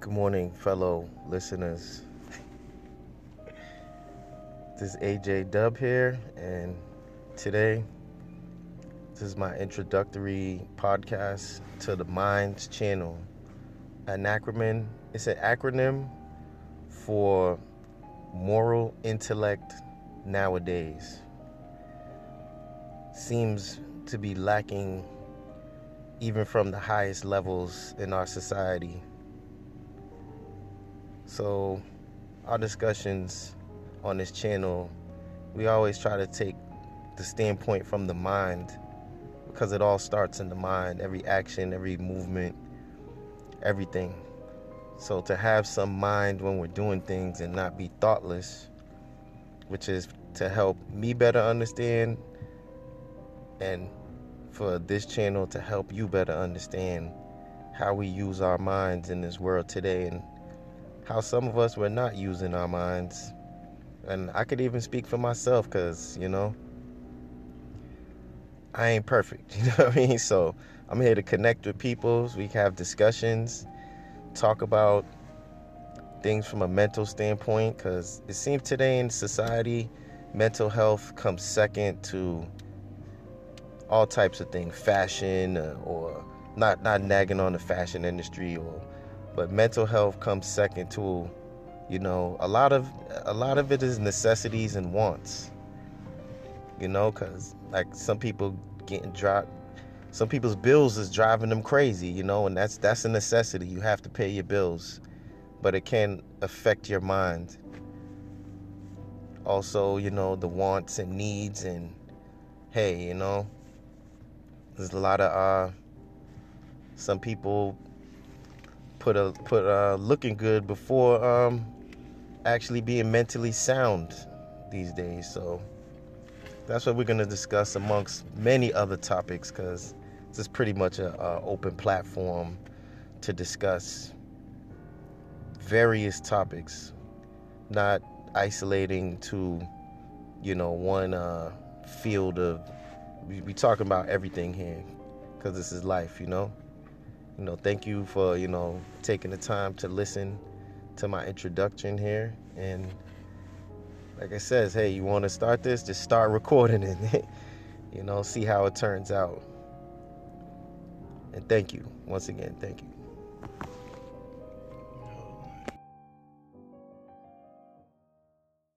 Good morning, fellow listeners. This is AJ Dub here, and today this is my introductory podcast to the Minds channel. An acronym, it's an acronym for moral intellect nowadays. Seems to be lacking even from the highest levels in our society. So, our discussions on this channel, we always try to take the standpoint from the mind because it all starts in the mind. Every action, every movement, everything. So, to have some mind when we're doing things and not be thoughtless, which is to help me better understand and for this channel to help you better understand how we use our minds in this world today and how some of us were not using our minds. And I could even speak for myself because, you know, I ain't perfect. You know what I mean? So I'm here to connect with people. We have discussions, talk about things from a mental standpoint because it seems today in society, mental health comes second to all types of things, fashion uh, or not not nagging on the fashion industry or but mental health comes second to you know a lot of a lot of it is necessities and wants you know cuz like some people getting dropped some people's bills is driving them crazy you know and that's that's a necessity. You have to pay your bills but it can affect your mind. Also you know the wants and needs and hey you know there's a lot of uh, some people put a put uh, looking good before um, actually being mentally sound these days. So that's what we're gonna discuss amongst many other topics because this is pretty much a, a open platform to discuss various topics, not isolating to you know one uh, field of we, we talking about everything here because this is life, you know. You know, thank you for you know taking the time to listen to my introduction here, and like I says, hey, you want to start this? Just start recording it. you know, see how it turns out. And thank you once again. Thank you.